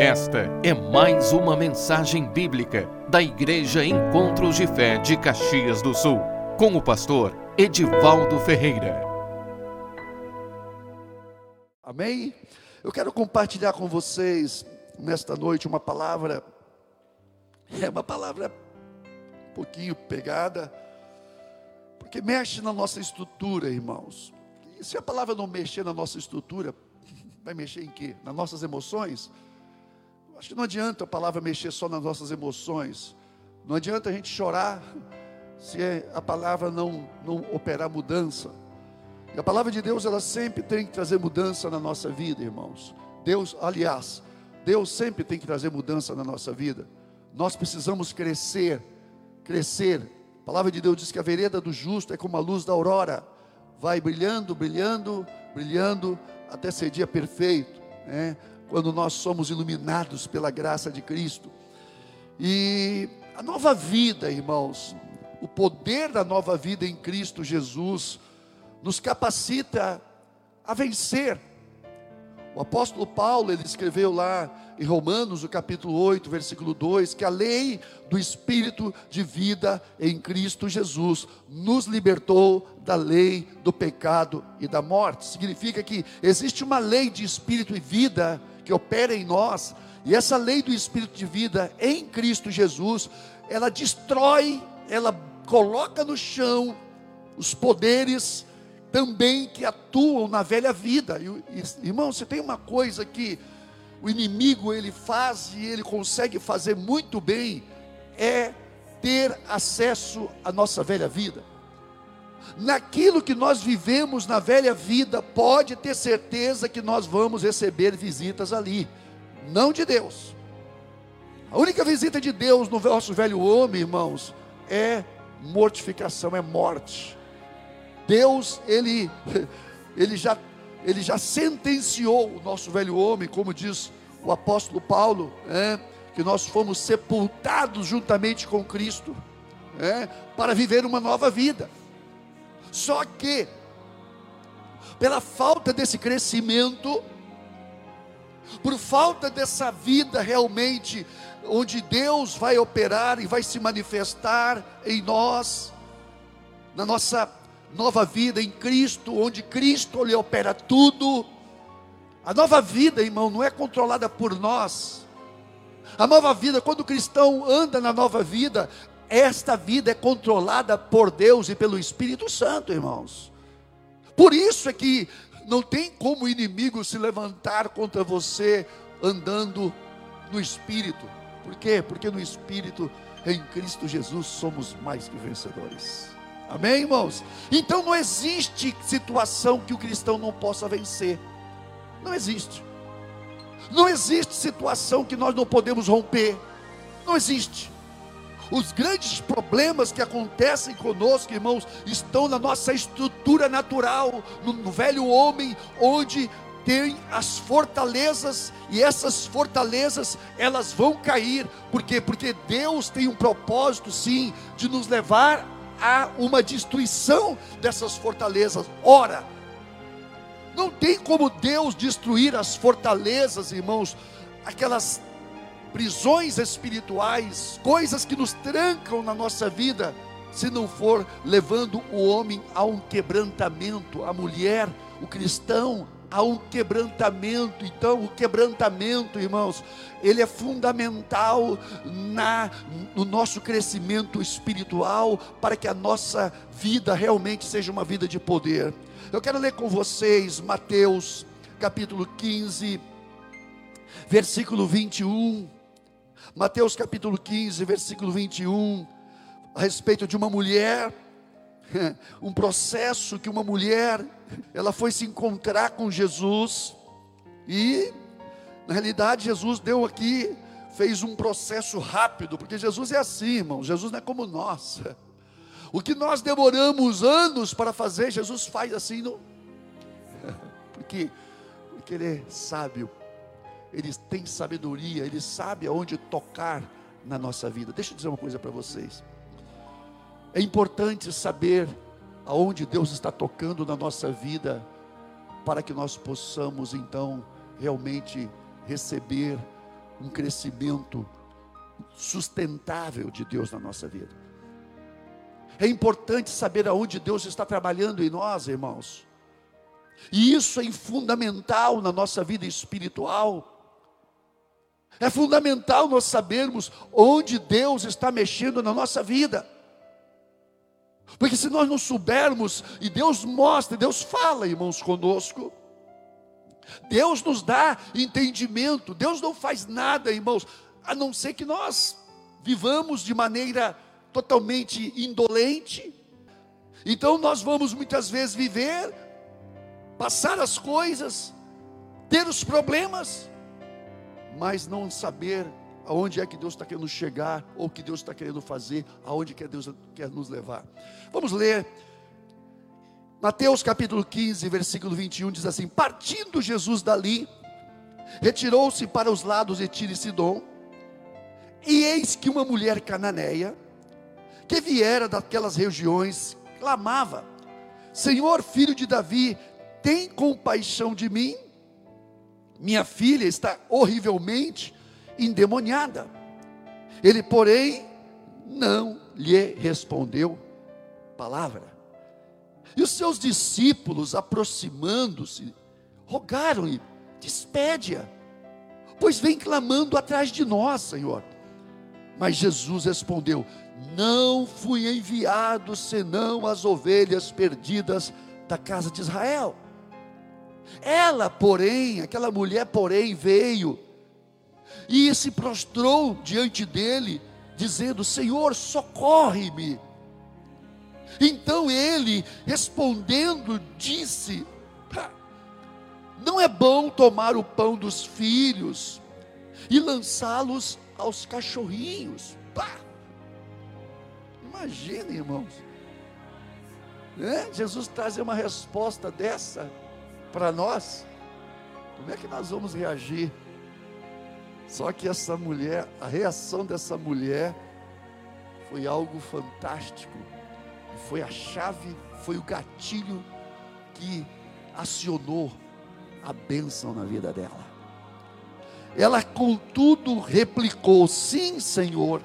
Esta é mais uma mensagem bíblica da Igreja Encontros de Fé de Caxias do Sul, com o pastor Edivaldo Ferreira. Amém? Eu quero compartilhar com vocês nesta noite uma palavra, é uma palavra um pouquinho pegada, porque mexe na nossa estrutura, irmãos. E se a palavra não mexer na nossa estrutura, vai mexer em quê? Nas nossas emoções? Acho que não adianta a palavra mexer só nas nossas emoções. Não adianta a gente chorar se a palavra não, não operar mudança. E a palavra de Deus, ela sempre tem que trazer mudança na nossa vida, irmãos. Deus, aliás, Deus sempre tem que trazer mudança na nossa vida. Nós precisamos crescer, crescer. A palavra de Deus diz que a vereda do justo é como a luz da aurora, vai brilhando, brilhando, brilhando, até ser dia perfeito. Né? Quando nós somos iluminados pela graça de Cristo. E a nova vida, irmãos, o poder da nova vida em Cristo Jesus nos capacita a vencer. O apóstolo Paulo, ele escreveu lá em Romanos, o capítulo 8, versículo 2, que a lei do espírito de vida em Cristo Jesus nos libertou da lei do pecado e da morte. Significa que existe uma lei de espírito e vida que opera em nós, e essa lei do espírito de vida em Cristo Jesus, ela destrói, ela coloca no chão os poderes também que atuam na velha vida. E, irmão, você tem uma coisa que o inimigo ele faz e ele consegue fazer muito bem é ter acesso à nossa velha vida naquilo que nós vivemos na velha vida, pode ter certeza que nós vamos receber visitas ali, não de Deus. A única visita de Deus no nosso velho homem, irmãos, é mortificação, é morte. Deus, ele, ele já, ele já sentenciou o nosso velho homem, como diz o apóstolo Paulo, é, que nós fomos sepultados juntamente com Cristo, é, para viver uma nova vida. Só que, pela falta desse crescimento, por falta dessa vida realmente, onde Deus vai operar e vai se manifestar em nós, na nossa nova vida em Cristo, onde Cristo lhe opera tudo. A nova vida, irmão, não é controlada por nós. A nova vida, quando o cristão anda na nova vida, esta vida é controlada por Deus e pelo Espírito Santo, irmãos. Por isso é que não tem como o inimigo se levantar contra você andando no Espírito. Por quê? Porque no Espírito, em Cristo Jesus, somos mais que vencedores. Amém, irmãos? Então não existe situação que o cristão não possa vencer. Não existe. Não existe situação que nós não podemos romper. Não existe. Os grandes problemas que acontecem conosco, irmãos, estão na nossa estrutura natural, no, no velho homem, onde tem as fortalezas e essas fortalezas elas vão cair, por quê? Porque Deus tem um propósito sim de nos levar a uma destruição dessas fortalezas. Ora, não tem como Deus destruir as fortalezas, irmãos, aquelas prisões espirituais, coisas que nos trancam na nossa vida, se não for levando o homem a um quebrantamento, a mulher, o cristão, a um quebrantamento. Então, o quebrantamento, irmãos, ele é fundamental na no nosso crescimento espiritual para que a nossa vida realmente seja uma vida de poder. Eu quero ler com vocês Mateus capítulo 15, versículo 21. Mateus capítulo 15, versículo 21, a respeito de uma mulher, um processo que uma mulher, ela foi se encontrar com Jesus e na realidade Jesus deu aqui fez um processo rápido, porque Jesus é assim, irmão. Jesus não é como nós. O que nós demoramos anos para fazer, Jesus faz assim, não? Porque, porque Ele é sábio ele tem sabedoria, ele sabe aonde tocar na nossa vida. Deixa eu dizer uma coisa para vocês. É importante saber aonde Deus está tocando na nossa vida, para que nós possamos então realmente receber um crescimento sustentável de Deus na nossa vida. É importante saber aonde Deus está trabalhando em nós, irmãos. E isso é fundamental na nossa vida espiritual. É fundamental nós sabermos onde Deus está mexendo na nossa vida. Porque se nós não soubermos, e Deus mostra, Deus fala, irmãos, conosco, Deus nos dá entendimento, Deus não faz nada, irmãos, a não ser que nós vivamos de maneira totalmente indolente. Então nós vamos muitas vezes viver, passar as coisas, ter os problemas, mas não saber aonde é que Deus está querendo chegar, ou o que Deus está querendo fazer, aonde que Deus quer nos levar. Vamos ler. Mateus capítulo 15, versículo 21 diz assim: Partindo Jesus dali, retirou-se para os lados de Tiro e Sidom, e eis que uma mulher cananeia, que viera daquelas regiões, clamava: Senhor, filho de Davi, tem compaixão de mim? Minha filha está horrivelmente endemoniada. Ele, porém, não lhe respondeu palavra. E os seus discípulos, aproximando-se, rogaram-lhe: despede-a, pois vem clamando atrás de nós, Senhor. Mas Jesus respondeu: Não fui enviado senão as ovelhas perdidas da casa de Israel. Ela, porém, aquela mulher, porém, veio e se prostrou diante dele, dizendo: Senhor, socorre-me. Então ele, respondendo, disse: Não é bom tomar o pão dos filhos e lançá-los aos cachorrinhos. Pá! Imagina, irmãos. Jesus traz uma resposta dessa para nós. Como é que nós vamos reagir? Só que essa mulher, a reação dessa mulher foi algo fantástico. Foi a chave, foi o gatilho que acionou a bênção na vida dela. Ela, contudo, replicou: Sim, Senhor.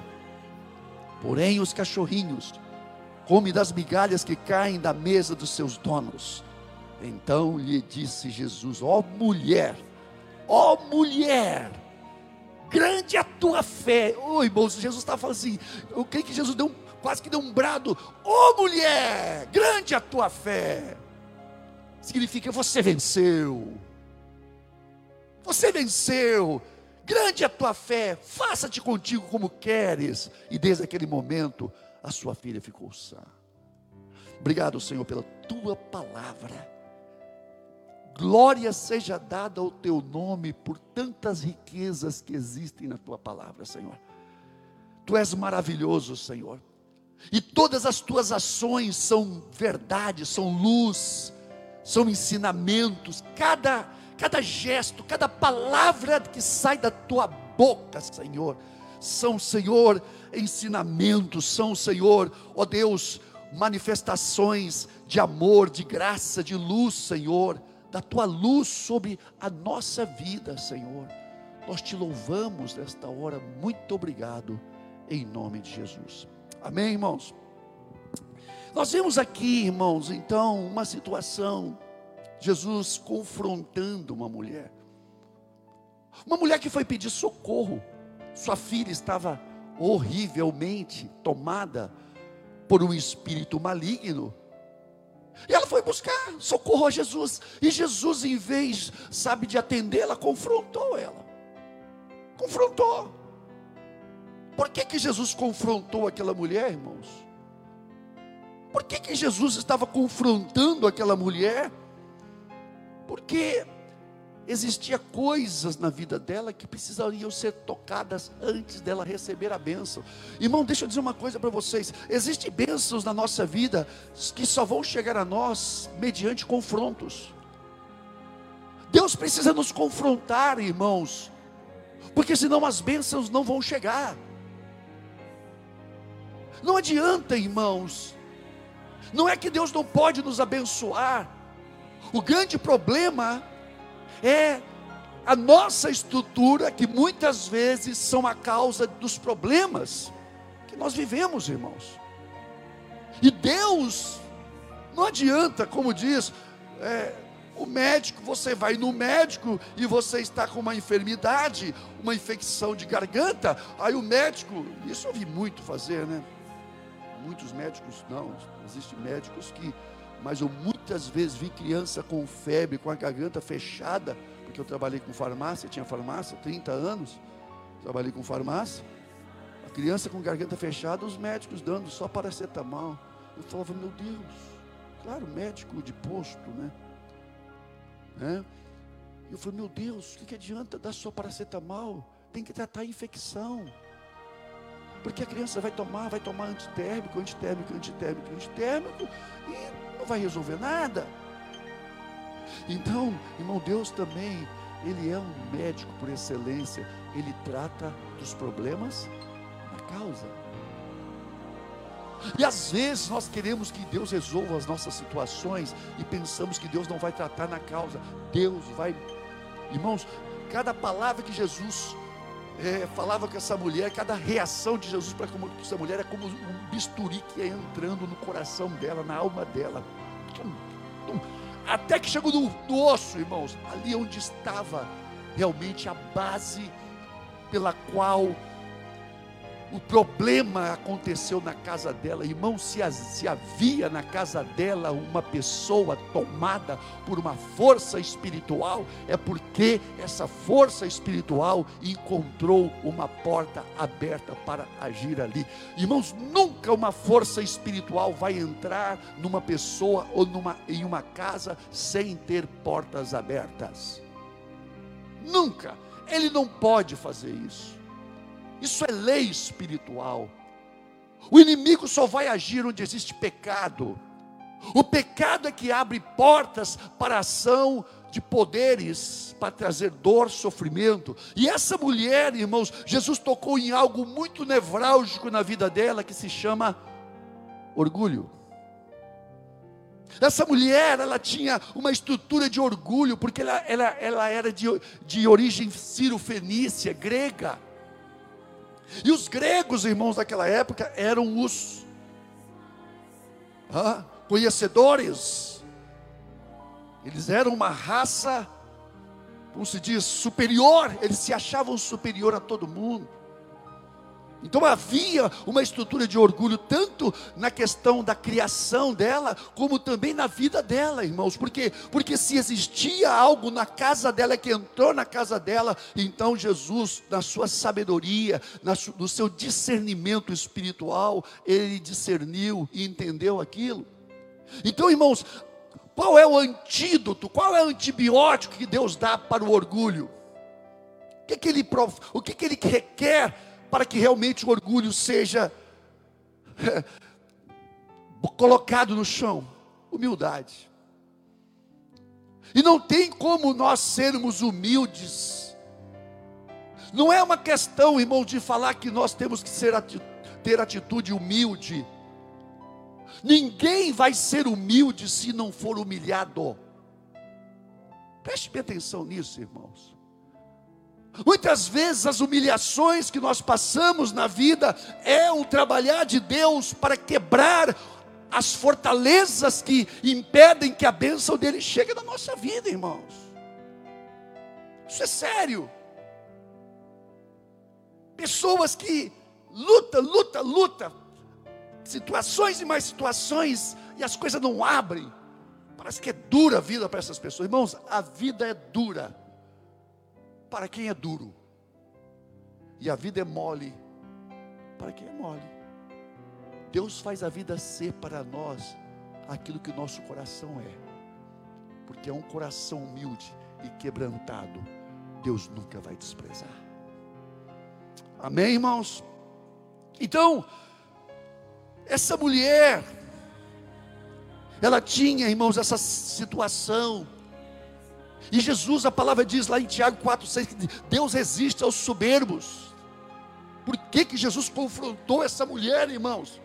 Porém, os cachorrinhos comem das migalhas que caem da mesa dos seus donos. Então lhe disse Jesus: Ó oh, mulher, ó oh, mulher, grande a tua fé. Oi, irmãos, Jesus estava falando assim. Eu creio que Jesus deu um, quase que deu um brado: Ó oh, mulher, grande a tua fé. Significa você venceu. Você venceu. Grande a tua fé. Faça-te contigo como queres. E desde aquele momento, a sua filha ficou sã. Obrigado, Senhor, pela tua palavra. Glória seja dada ao teu nome por tantas riquezas que existem na tua palavra, Senhor. Tu és maravilhoso, Senhor. E todas as tuas ações são verdade, são luz, são ensinamentos. Cada cada gesto, cada palavra que sai da tua boca, Senhor, são, Senhor, ensinamentos, são, Senhor, ó Deus, manifestações de amor, de graça, de luz, Senhor da tua luz sobre a nossa vida, Senhor. Nós te louvamos nesta hora, muito obrigado, em nome de Jesus. Amém, irmãos? Nós vemos aqui, irmãos, então, uma situação, Jesus confrontando uma mulher, uma mulher que foi pedir socorro, sua filha estava horrivelmente tomada por um espírito maligno, e ela foi buscar socorro a Jesus. E Jesus, em vez, sabe, de atendê-la, confrontou ela. Confrontou. Por que, que Jesus confrontou aquela mulher, irmãos? Por que, que Jesus estava confrontando aquela mulher? Porque existia coisas na vida dela que precisariam ser tocadas antes dela receber a bênção. Irmão, deixa eu dizer uma coisa para vocês: existem bênçãos na nossa vida que só vão chegar a nós mediante confrontos. Deus precisa nos confrontar, irmãos, porque senão as bênçãos não vão chegar. Não adianta, irmãos, não é que Deus não pode nos abençoar, o grande problema é a nossa estrutura, que muitas vezes são a causa dos problemas que nós vivemos, irmãos. E Deus, não adianta, como diz, é, o médico, você vai no médico e você está com uma enfermidade, uma infecção de garganta, aí o médico, isso eu vi muito fazer, né? Muitos médicos, não, existem médicos que, mas eu muitas vezes vi criança com febre, com a garganta fechada, porque eu trabalhei com farmácia, tinha farmácia, 30 anos, trabalhei com farmácia, a criança com garganta fechada, os médicos dando só paracetamol. Eu falava, meu Deus, claro, médico de posto, né? Né? Eu falei, meu Deus, o que, que adianta dar só paracetamol? Tem que tratar a infecção. Porque a criança vai tomar, vai tomar antitérmico, antitérmico, antitérmico, antitérmico, e não vai resolver nada. Então, irmão, Deus também, Ele é um médico por excelência, Ele trata dos problemas na causa. E às vezes nós queremos que Deus resolva as nossas situações e pensamos que Deus não vai tratar na causa. Deus vai. Irmãos, cada palavra que Jesus é, falava com essa mulher, cada reação de Jesus para com essa mulher é como um bisturi que ia entrando no coração dela, na alma dela. Até que chegou no, no osso, irmãos, ali onde estava realmente a base pela qual o problema aconteceu na casa dela, irmão. Se, se, havia na casa dela uma pessoa tomada por uma força espiritual, é porque essa força espiritual encontrou uma porta aberta para agir ali. Irmãos, nunca uma força espiritual vai entrar numa pessoa ou numa, em uma casa sem ter portas abertas. Nunca. Ele não pode fazer isso. Isso é lei espiritual. O inimigo só vai agir onde existe pecado. O pecado é que abre portas para a ação de poderes para trazer dor, sofrimento. E essa mulher, irmãos, Jesus tocou em algo muito nevrálgico na vida dela que se chama orgulho. Essa mulher, ela tinha uma estrutura de orgulho, porque ela, ela, ela era de, de origem sírio-fenícia, grega. E os gregos, irmãos daquela época, eram os ah, conhecedores. Eles eram uma raça, como se diz, superior. Eles se achavam superior a todo mundo. Então havia uma estrutura de orgulho, tanto na questão da criação dela, como também na vida dela, irmãos. Por quê? Porque se existia algo na casa dela que entrou na casa dela, então Jesus, na sua sabedoria, no seu discernimento espiritual, ele discerniu e entendeu aquilo. Então, irmãos, qual é o antídoto, qual é o antibiótico que Deus dá para o orgulho? O que, que ele, o que, que ele requer para que realmente o orgulho seja colocado no chão. Humildade. E não tem como nós sermos humildes. Não é uma questão, irmão, de falar que nós temos que ser, ter atitude humilde. Ninguém vai ser humilde se não for humilhado. Preste atenção nisso, irmãos. Muitas vezes as humilhações que nós passamos na vida é um trabalhar de Deus para quebrar as fortalezas que impedem que a bênção dele chegue na nossa vida, irmãos. Isso é sério. Pessoas que luta, luta, luta, situações e mais situações e as coisas não abrem. Parece que é dura a vida para essas pessoas, irmãos. A vida é dura para quem é duro, e a vida é mole para quem é mole. Deus faz a vida ser para nós aquilo que o nosso coração é, porque é um coração humilde e quebrantado, Deus nunca vai desprezar. Amém, irmãos? Então, essa mulher, ela tinha, irmãos, essa situação e Jesus, a palavra diz lá em Tiago 4,6 que Deus resiste aos soberbos. Por que, que Jesus confrontou essa mulher, irmãos?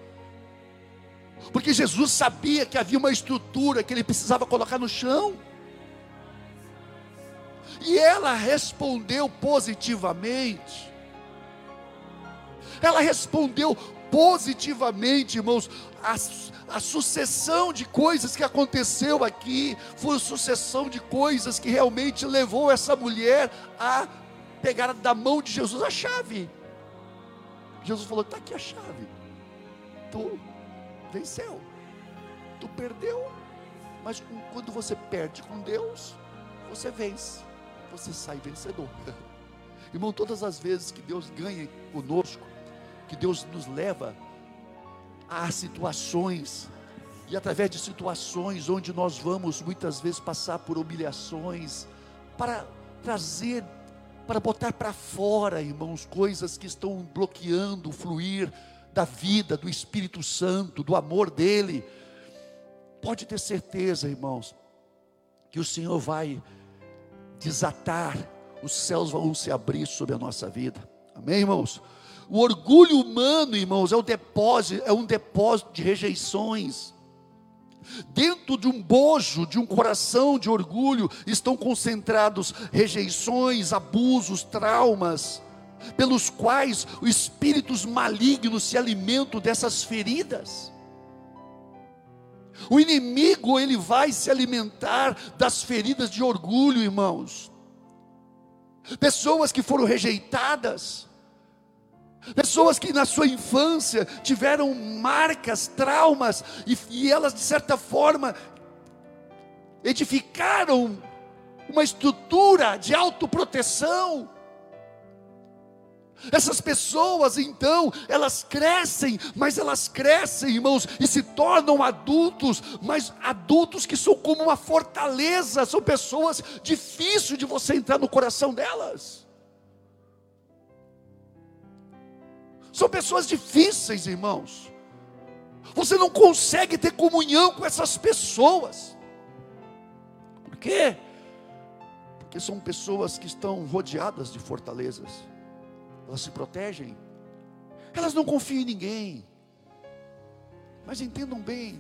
Porque Jesus sabia que havia uma estrutura que ele precisava colocar no chão. E ela respondeu positivamente. Ela respondeu positivamente, irmãos. A, a sucessão de coisas que aconteceu aqui foi sucessão de coisas que realmente levou essa mulher a pegar da mão de Jesus a chave. Jesus falou: está aqui a chave. Tu venceu. Tu perdeu. Mas quando você perde com Deus, você vence. Você sai vencedor. Irmão, todas as vezes que Deus ganha conosco, que Deus nos leva a situações, e através de situações onde nós vamos muitas vezes passar por humilhações, para trazer, para botar para fora, irmãos, coisas que estão bloqueando o fluir da vida, do Espírito Santo, do amor dEle. Pode ter certeza, irmãos, que o Senhor vai desatar, os céus vão se abrir sobre a nossa vida. Amém, irmãos? O orgulho humano, irmãos, é um depósito, é um depósito de rejeições. Dentro de um bojo, de um coração de orgulho, estão concentrados rejeições, abusos, traumas, pelos quais os espíritos malignos se alimentam dessas feridas. O inimigo, ele vai se alimentar das feridas de orgulho, irmãos. Pessoas que foram rejeitadas, pessoas que na sua infância tiveram marcas, traumas, e, e elas, de certa forma, edificaram uma estrutura de autoproteção essas pessoas então, elas crescem, mas elas crescem, irmãos, e se tornam adultos, mas adultos que são como uma fortaleza, são pessoas difíceis de você entrar no coração delas. São pessoas difíceis, irmãos. Você não consegue ter comunhão com essas pessoas. Por quê? Porque são pessoas que estão rodeadas de fortalezas elas se protegem, elas não confiam em ninguém. Mas entendam bem,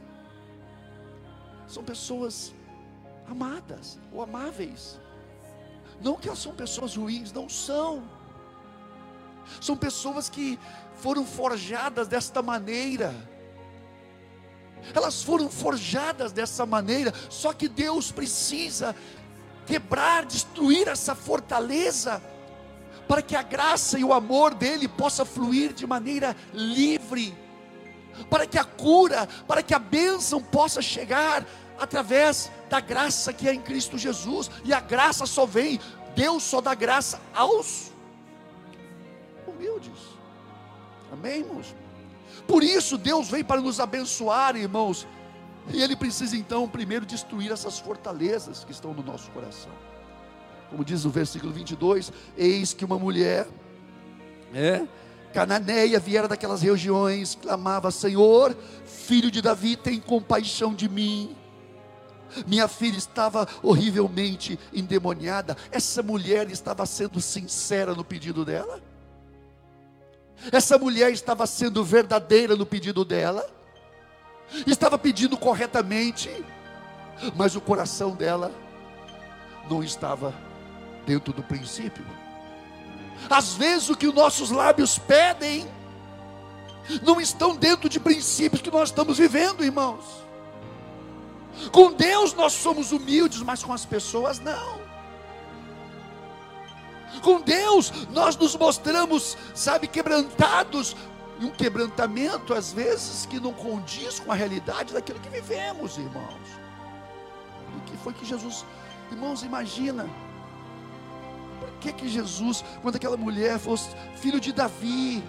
são pessoas amadas ou amáveis. Não que elas são pessoas ruins, não são. São pessoas que foram forjadas desta maneira. Elas foram forjadas dessa maneira, só que Deus precisa quebrar, destruir essa fortaleza para que a graça e o amor dele possa fluir de maneira livre, para que a cura, para que a bênção possa chegar através da graça que é em Cristo Jesus, e a graça só vem, Deus só dá graça aos humildes. Amém, irmãos? Por isso Deus vem para nos abençoar, irmãos. E Ele precisa então primeiro destruir essas fortalezas que estão no nosso coração como diz o versículo 22, eis que uma mulher, é, cananeia, viera daquelas regiões, clamava: Senhor, filho de Davi, tem compaixão de mim. Minha filha estava horrivelmente endemoniada. Essa mulher estava sendo sincera no pedido dela? Essa mulher estava sendo verdadeira no pedido dela? Estava pedindo corretamente, mas o coração dela não estava dentro do princípio. Às vezes o que os nossos lábios pedem não estão dentro de princípios que nós estamos vivendo, irmãos. Com Deus nós somos humildes, mas com as pessoas não. Com Deus nós nos mostramos, sabe, quebrantados, um quebrantamento às vezes que não condiz com a realidade daquilo que vivemos, irmãos. O que foi que Jesus, irmãos, imagina que que Jesus, quando aquela mulher fosse filho de Davi,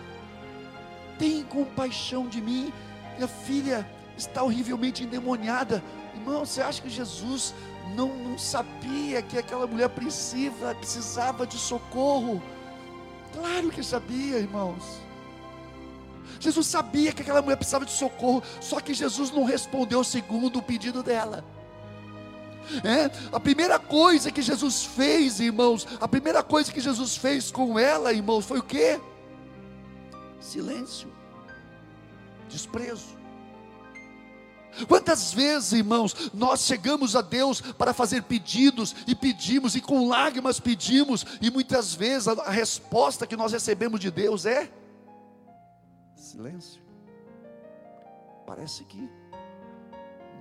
tem compaixão de mim, minha filha está horrivelmente endemoniada. Irmão, você acha que Jesus não, não sabia que aquela mulher precisava, precisava de socorro? Claro que sabia, irmãos. Jesus sabia que aquela mulher precisava de socorro, só que Jesus não respondeu segundo o pedido dela. É, a primeira coisa que Jesus fez, irmãos, a primeira coisa que Jesus fez com ela, irmãos, foi o que? Silêncio, desprezo. Quantas vezes, irmãos, nós chegamos a Deus para fazer pedidos e pedimos e com lágrimas pedimos, e muitas vezes a, resposta que nós recebemos de Deus é silêncio. Parece que,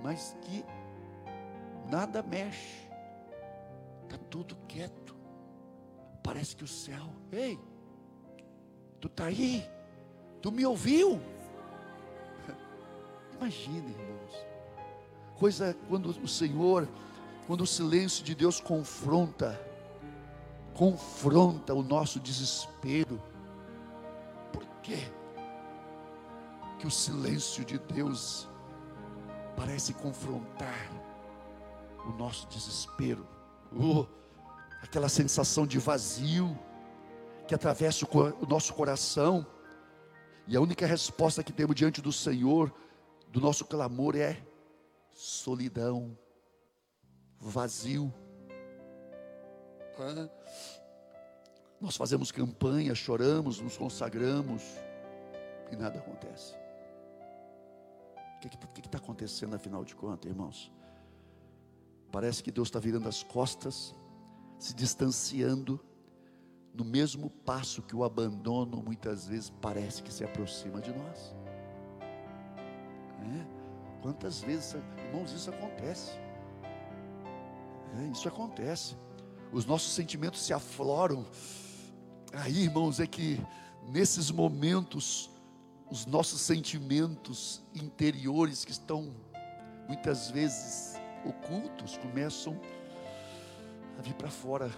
mas que nada mexe, está tudo quieto. Parece que o céu, ei, tu está aí, tu me ouviu? Imagine, irmãos, coisa quando o Senhor, quando o silêncio de Deus confronta, confronta o nosso desespero. Por quê? Que o silêncio de Deus parece confrontar o nosso desespero, oh, aquela sensação de vazio que atravessa o nosso coração, e a única resposta que temos diante do Senhor do nosso clamor é solidão, vazio. Nós fazemos campanha, choramos, nos consagramos e nada acontece. O que está acontecendo afinal de contas, irmãos? Parece que Deus está virando as costas, se distanciando, no mesmo passo que o abandono muitas vezes parece que se aproxima de nós. É. Quantas vezes, irmãos, isso acontece? É, isso acontece. Os nossos sentimentos se afloram. Aí, irmãos, é que nesses momentos, os nossos sentimentos interiores que estão muitas vezes ocultos começam a vir para fora.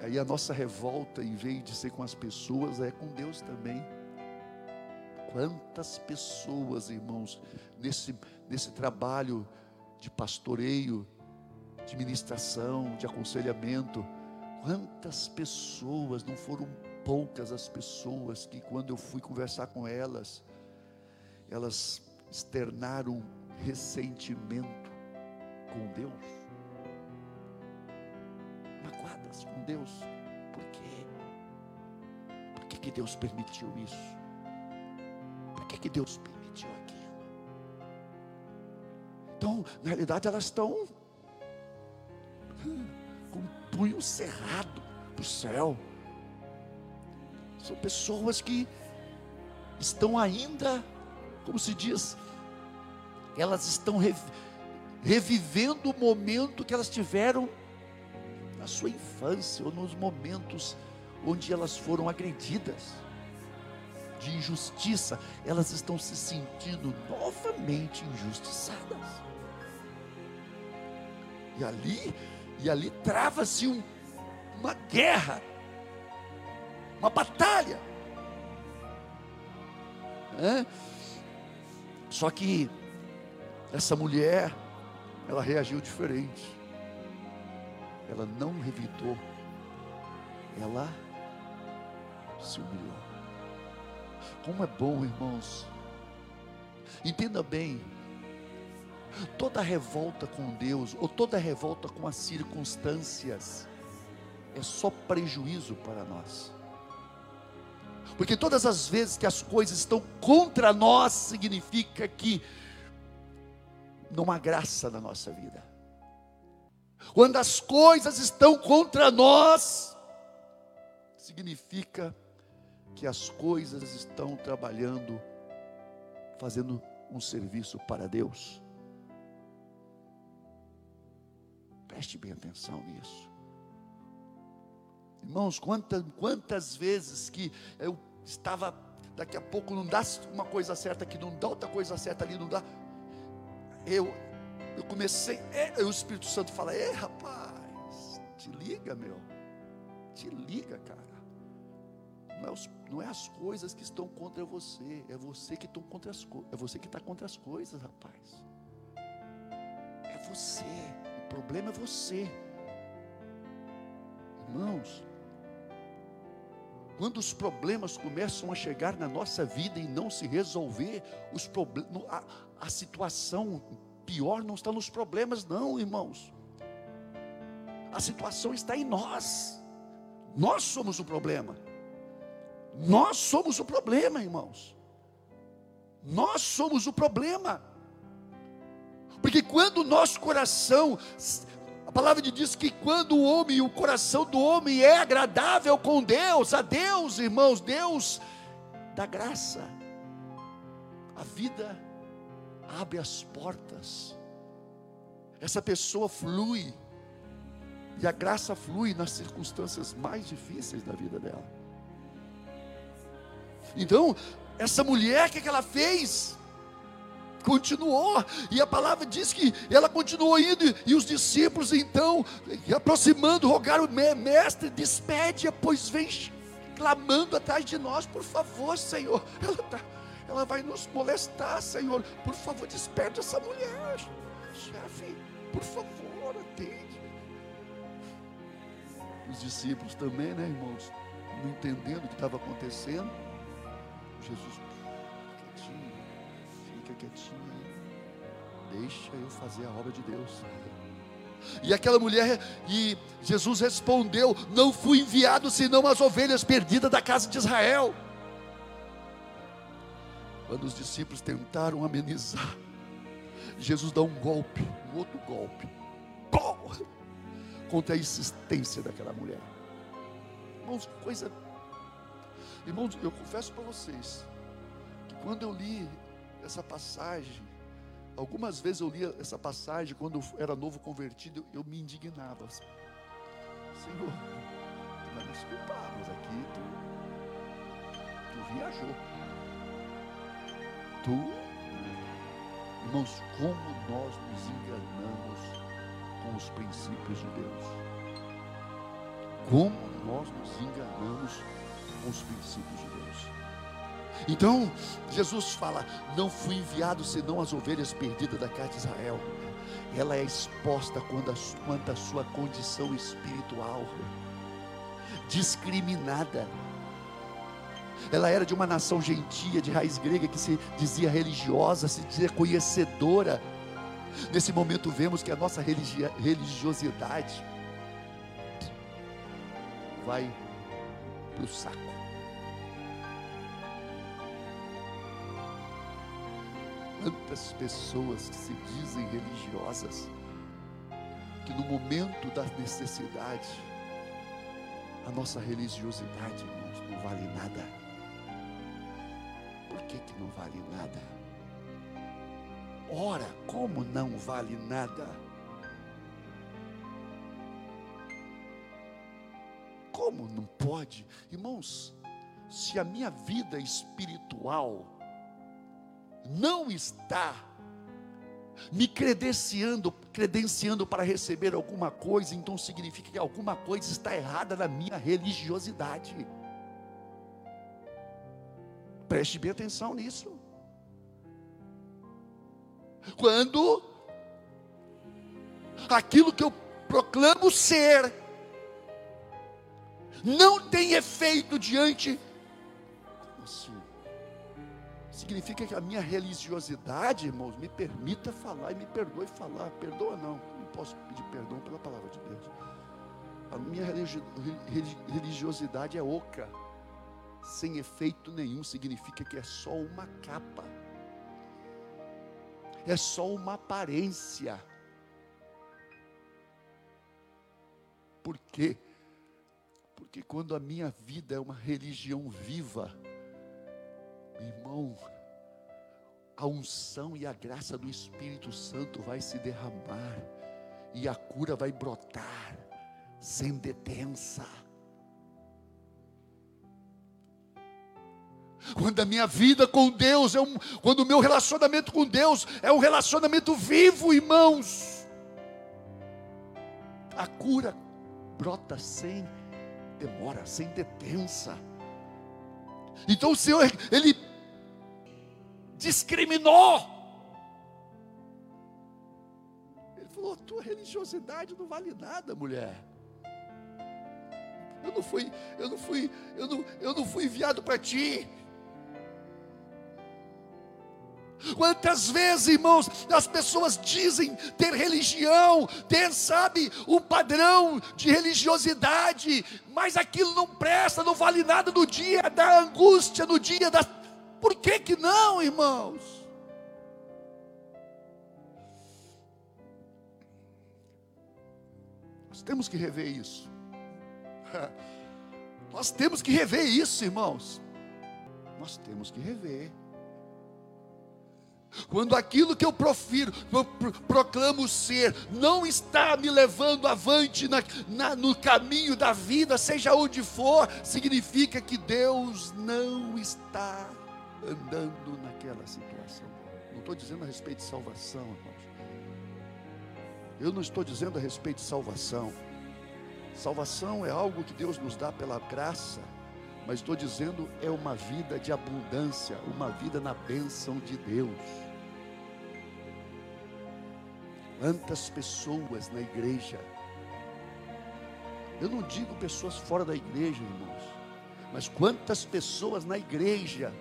Aí a nossa revolta, em vez de ser com as pessoas, é com Deus também. Quantas pessoas, irmãos, nesse, nesse trabalho de pastoreio, de ministração, de aconselhamento, quantas pessoas, não foram poucas as pessoas que, quando eu fui conversar com elas, elas externaram ressentimento com Deus, magoadas com Deus, por quê? Por que, que Deus permitiu isso? Que, que Deus permitiu aquilo? Então, na realidade, elas estão com o punho cerrado para o céu. São pessoas que estão ainda, como se diz, elas estão revivendo o momento que elas tiveram na sua infância ou nos momentos onde elas foram agredidas de injustiça, elas estão se sentindo novamente injustiçadas. E ali, e ali trava-se um, uma guerra, uma batalha. É? Só que essa mulher, ela reagiu diferente. Ela não revidou, ela se humilhou. Como é bom, irmãos. Entenda bem. Toda revolta com Deus, ou toda revolta com as circunstâncias, é só prejuízo para nós. Porque todas as vezes que as coisas estão contra nós, significa que não há graça na nossa vida. Quando as coisas estão contra nós, significa que as coisas estão trabalhando, fazendo um serviço para Deus. Preste bem atenção nisso. Irmãos, quantas, quantas vezes que eu estava, daqui a pouco não dá uma coisa certa aqui, não dá outra coisa certa ali, não dá. Eu, eu comecei, é, o Espírito Santo fala: é rapaz, te liga, meu, te liga, cara. Não é, os, não é as coisas que estão contra você, é você que estão contra as é você que está contra as coisas, rapaz. É você. O problema é você. Irmãos, quando os problemas começam a chegar na nossa vida e não se resolver, os a, a situação pior não está nos problemas, não, irmãos. A situação está em nós. Nós somos o problema. Nós somos o problema, irmãos. Nós somos o problema. Porque quando o nosso coração, a palavra de diz que quando o homem, o coração do homem é agradável com Deus, a Deus, irmãos, Deus dá graça. A vida abre as portas. Essa pessoa flui. E a graça flui nas circunstâncias mais difíceis da vida dela. Então, essa mulher, o que, que ela fez? Continuou, e a palavra diz que ela continuou indo, e os discípulos então, aproximando, rogaram, mestre, despede-a, pois vem clamando atrás de nós, por favor, Senhor. Ela, tá, ela vai nos molestar, Senhor. Por favor, despede essa mulher, chefe, por favor, atende. Os discípulos também, né, irmãos, não entendendo o que estava acontecendo. Jesus, quietinho, fica quietinho deixa eu fazer a obra de Deus. E aquela mulher, e Jesus respondeu: Não fui enviado senão as ovelhas perdidas da casa de Israel. Quando os discípulos tentaram amenizar, Jesus dá um golpe, um outro golpe, contra a insistência daquela mulher. Irmãos, coisa Irmãos, eu confesso para vocês que quando eu li essa passagem, algumas vezes eu li essa passagem quando eu era novo convertido, eu me indignava. Senhor, tu vai me desculpar, mas aqui tu, tu viajou. Tu, irmãos, como nós nos enganamos com os princípios de Deus. Como nós nos enganamos com os princípios de Deus. Então, Jesus fala: Não fui enviado senão as ovelhas perdidas da casa de Israel. Ela é exposta quanto à sua condição espiritual, discriminada. Ela era de uma nação gentia, de raiz grega, que se dizia religiosa, se dizia conhecedora. Nesse momento, vemos que a nossa religiosidade vai para o saco. Quantas pessoas que se dizem religiosas, que no momento da necessidade, a nossa religiosidade, não vale nada. Por que, que não vale nada? Ora, como não vale nada? Como não pode? Irmãos, se a minha vida espiritual não está me credenciando, credenciando para receber alguma coisa, então significa que alguma coisa está errada na minha religiosidade. Preste bem atenção nisso. Quando aquilo que eu proclamo ser não tem efeito diante assim, significa que a minha religiosidade, irmãos, me permita falar e me perdoe falar. Perdoa não, não posso pedir perdão pela palavra de Deus. A minha religiosidade é oca, sem efeito nenhum, significa que é só uma capa, é só uma aparência. Por quê? Porque quando a minha vida é uma religião viva, Irmão, a unção e a graça do Espírito Santo vai se derramar e a cura vai brotar sem detença. Quando a minha vida com Deus é um, quando o meu relacionamento com Deus é um relacionamento vivo, irmãos, a cura brota sem demora, sem detença. Então o Senhor, Ele discriminou. Ele falou: tua religiosidade não vale nada, mulher. Eu não fui, eu não fui, eu não, eu não fui enviado para ti. Quantas vezes, irmãos, as pessoas dizem ter religião, ter, sabe, o um padrão de religiosidade, mas aquilo não presta, não vale nada no dia da angústia, no dia da. Por que que não, irmãos? Nós temos que rever isso. Nós temos que rever isso, irmãos. Nós temos que rever. Quando aquilo que eu profiro, eu proclamo ser, não está me levando avante na, na, no caminho da vida, seja onde for, significa que Deus não está andando naquela situação. Não estou dizendo a respeito de salvação, irmãos. Eu não estou dizendo a respeito de salvação. Salvação é algo que Deus nos dá pela graça, mas estou dizendo é uma vida de abundância, uma vida na bênção de Deus. Quantas pessoas na igreja, eu não digo pessoas fora da igreja, irmãos, mas quantas pessoas na igreja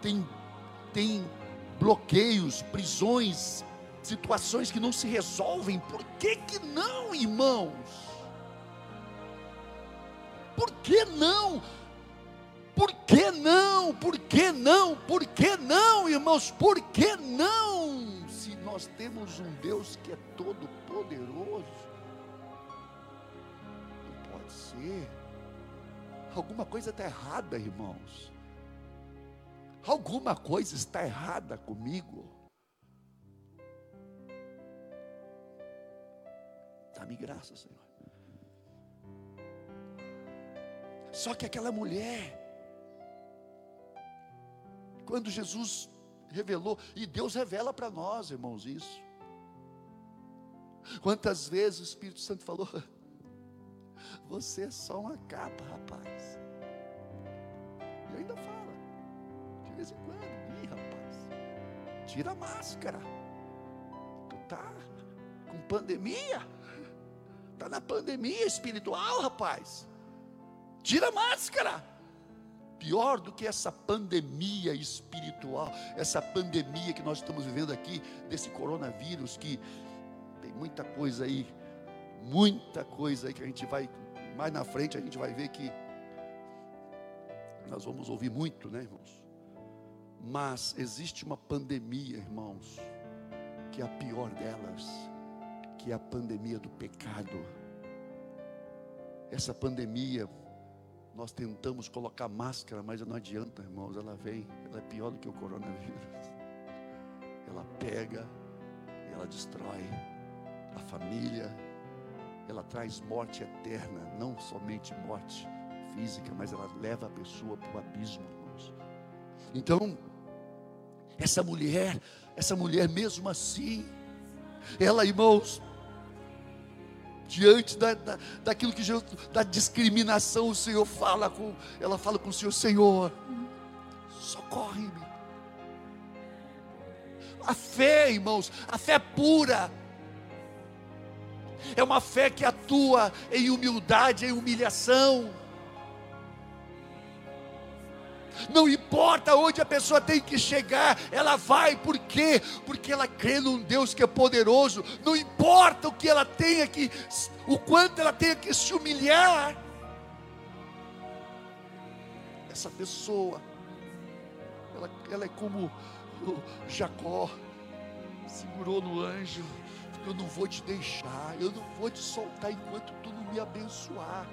tem, tem bloqueios, prisões, situações que não se resolvem, por que que não, irmãos? Por que não? Por que não? Por que não? Por que não, irmãos? Por que não? Nós temos um Deus que é todo poderoso, não pode ser. Alguma coisa está errada, irmãos. Alguma coisa está errada comigo. Dá-me graça, Senhor. Só que aquela mulher, quando Jesus revelou, e Deus revela para nós, irmãos, isso. Quantas vezes o Espírito Santo falou: Você é só uma capa, rapaz. E ainda fala, de vez em quando, ih, rapaz, tira a máscara. Tu tá com pandemia? Tá na pandemia espiritual, rapaz. Tira a máscara. Pior do que essa pandemia espiritual, essa pandemia que nós estamos vivendo aqui, desse coronavírus, que tem muita coisa aí, muita coisa aí que a gente vai, mais na frente a gente vai ver que nós vamos ouvir muito, né, irmãos? Mas existe uma pandemia, irmãos, que é a pior delas, que é a pandemia do pecado. Essa pandemia nós tentamos colocar máscara, mas não adianta, irmãos. Ela vem, ela é pior do que o coronavírus. Ela pega, ela destrói a família, ela traz morte eterna, não somente morte física, mas ela leva a pessoa para o abismo, irmãos. Então, essa mulher, essa mulher mesmo assim, ela, irmãos, diante da, da, daquilo que Jesus, da discriminação, o Senhor fala com, ela fala com o Senhor, Senhor, socorre-me. A fé, irmãos, a fé pura, é uma fé que atua em humildade, em humilhação. Não importa onde a pessoa tem que chegar, ela vai, por quê? Porque ela crê num Deus que é poderoso. Não importa o que ela tenha que, o quanto ela tenha que se humilhar. Essa pessoa, ela, ela é como Jacó, segurou no anjo. Eu não vou te deixar, eu não vou te soltar enquanto tu não me abençoar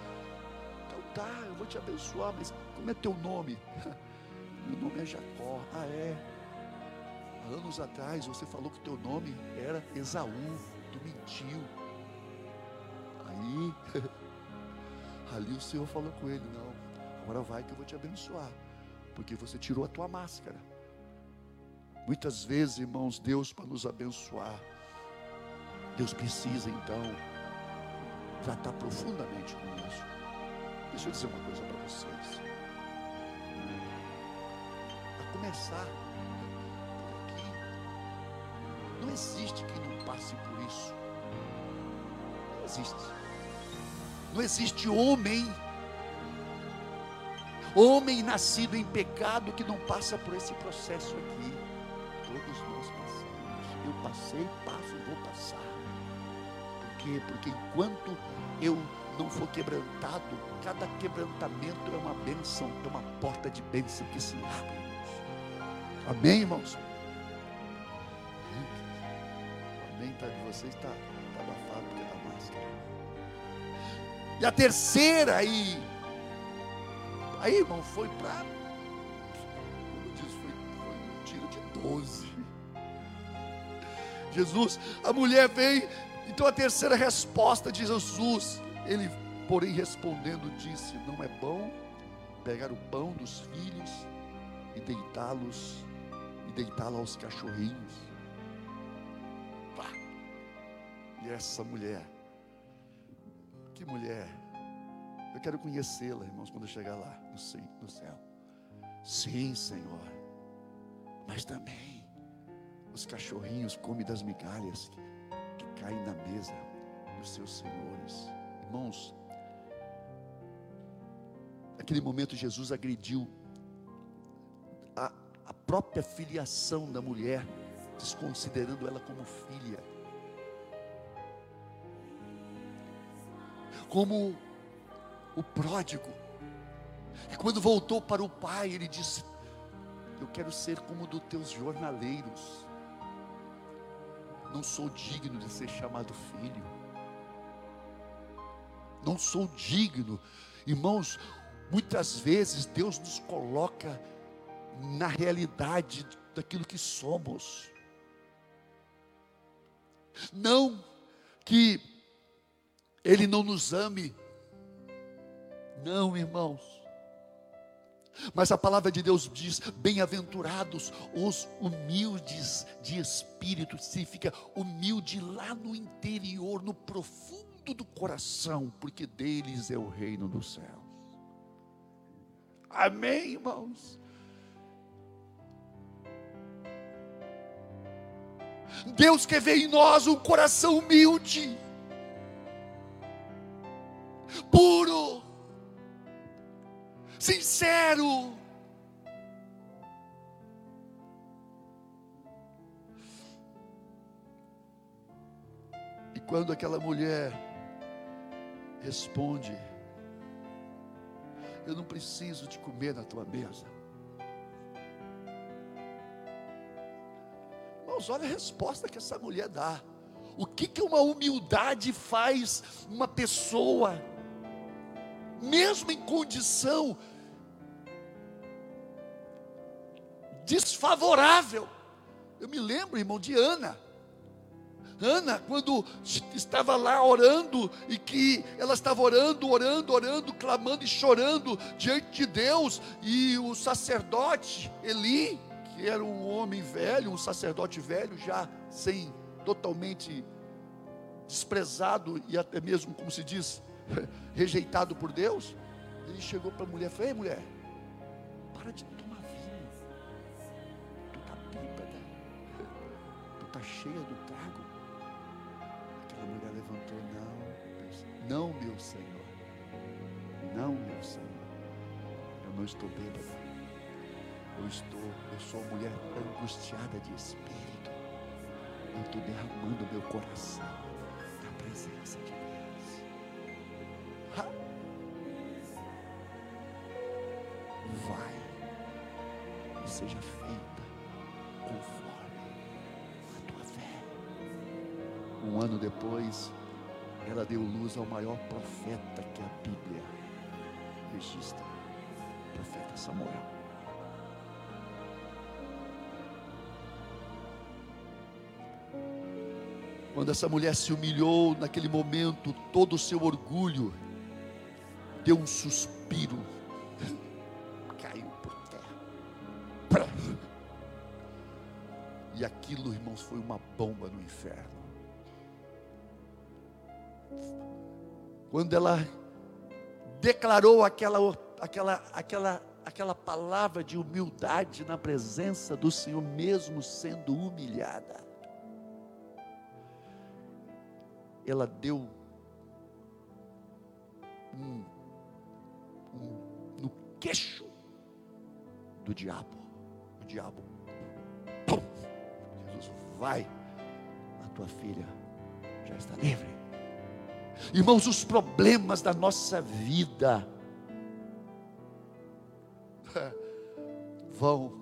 tá, eu vou te abençoar, mas como é teu nome? Meu nome é Jacó. Ah, é? Há anos atrás você falou que teu nome era Esaú, tu mentiu. Aí, ali o Senhor falou com ele: Não, agora vai que eu vou te abençoar, porque você tirou a tua máscara. Muitas vezes, irmãos, Deus, para nos abençoar, Deus precisa então tratar profundamente conosco. Deixa eu dizer uma coisa para vocês. A começar por aqui, não existe quem não passe por isso. Não existe. Não existe homem, homem nascido em pecado que não passa por esse processo aqui. Todos nós passamos. Eu passei, passo vou passar. Por quê? Porque enquanto eu não for quebrantado, cada quebrantamento é uma bênção, é uma porta de bênção que se abre. Amém, irmãos? Amém, tá de vocês está tá abafado porque da máscara. E a terceira aí, aí irmão, foi para, como diz, foi, foi um tiro de doze. Jesus, a mulher vem, então a terceira resposta de Jesus, ele, porém, respondendo, disse: Não é bom pegar o pão dos filhos e deitá-los e deitá-lo aos cachorrinhos. Pá. E essa mulher, que mulher, eu quero conhecê-la, irmãos, quando eu chegar lá no céu. Sim, Senhor, mas também os cachorrinhos comem das migalhas que, que caem na mesa dos seus senhores. Irmãos, naquele momento Jesus agrediu a, a própria filiação da mulher, desconsiderando ela como filha. Como o pródigo. E quando voltou para o pai, ele disse: Eu quero ser como dos teus jornaleiros. Não sou digno de ser chamado filho. Não sou digno. Irmãos, muitas vezes Deus nos coloca na realidade daquilo que somos. Não que Ele não nos ame. Não, irmãos. Mas a palavra de Deus diz: bem-aventurados os humildes de espírito, significa humilde lá no interior, no profundo do coração, porque deles é o reino dos céus. Amém, irmãos? Deus quer ver em nós um coração humilde, puro, sincero. E quando aquela mulher responde, eu não preciso de comer na tua mesa. Irmãos, olha a resposta que essa mulher dá. O que, que uma humildade faz uma pessoa, mesmo em condição desfavorável? Eu me lembro, irmão, de Ana. Ana, quando estava lá orando, e que ela estava orando, orando, orando, clamando e chorando diante de Deus, e o sacerdote Eli, que era um homem velho, um sacerdote velho, já sem totalmente desprezado e até mesmo, como se diz, rejeitado por Deus, ele chegou para a mulher e falou: Ei mulher, para de tomar vinho, tu está bêbada, tu está cheia do trago. Não, meu Senhor, não, meu Senhor, eu não estou bêbada. Eu estou, eu sou uma mulher angustiada de espírito. Eu estou derramando meu coração na presença de Deus. Ha! Vai e seja feita conforme a tua fé. Um ano depois, ela deu luz ao maior profeta que a Bíblia registra, o profeta Samuel. Quando essa mulher se humilhou naquele momento, todo o seu orgulho deu um suspiro, caiu por terra. E aquilo, irmãos, foi uma bomba no inferno. Quando ela declarou aquela, aquela, aquela, aquela palavra de humildade na presença do Senhor, mesmo sendo humilhada, ela deu um, um, no queixo do diabo. O diabo, pum, Jesus, vai, a tua filha já está livre. Irmãos, os problemas da nossa vida vão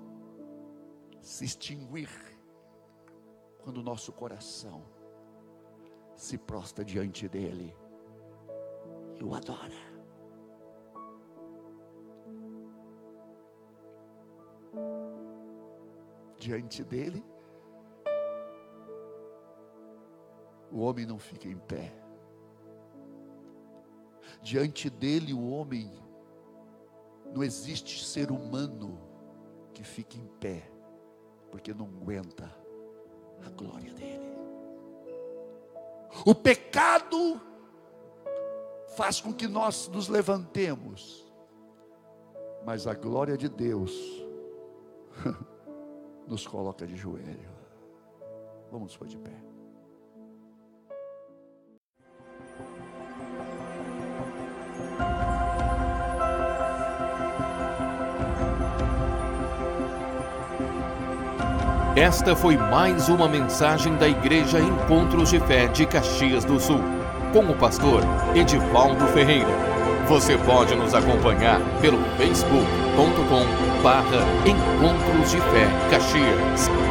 se extinguir quando o nosso coração se prostra diante dele e o adora. Diante dele, o homem não fica em pé. Diante dele, o homem, não existe ser humano que fique em pé, porque não aguenta a glória dele. O pecado faz com que nós nos levantemos, mas a glória de Deus nos coloca de joelho. Vamos pôr de pé. Esta foi mais uma mensagem da Igreja Encontros de Fé de Caxias do Sul, com o pastor Edivaldo Ferreira. Você pode nos acompanhar pelo facebook.com barra Encontros de Fé Caxias.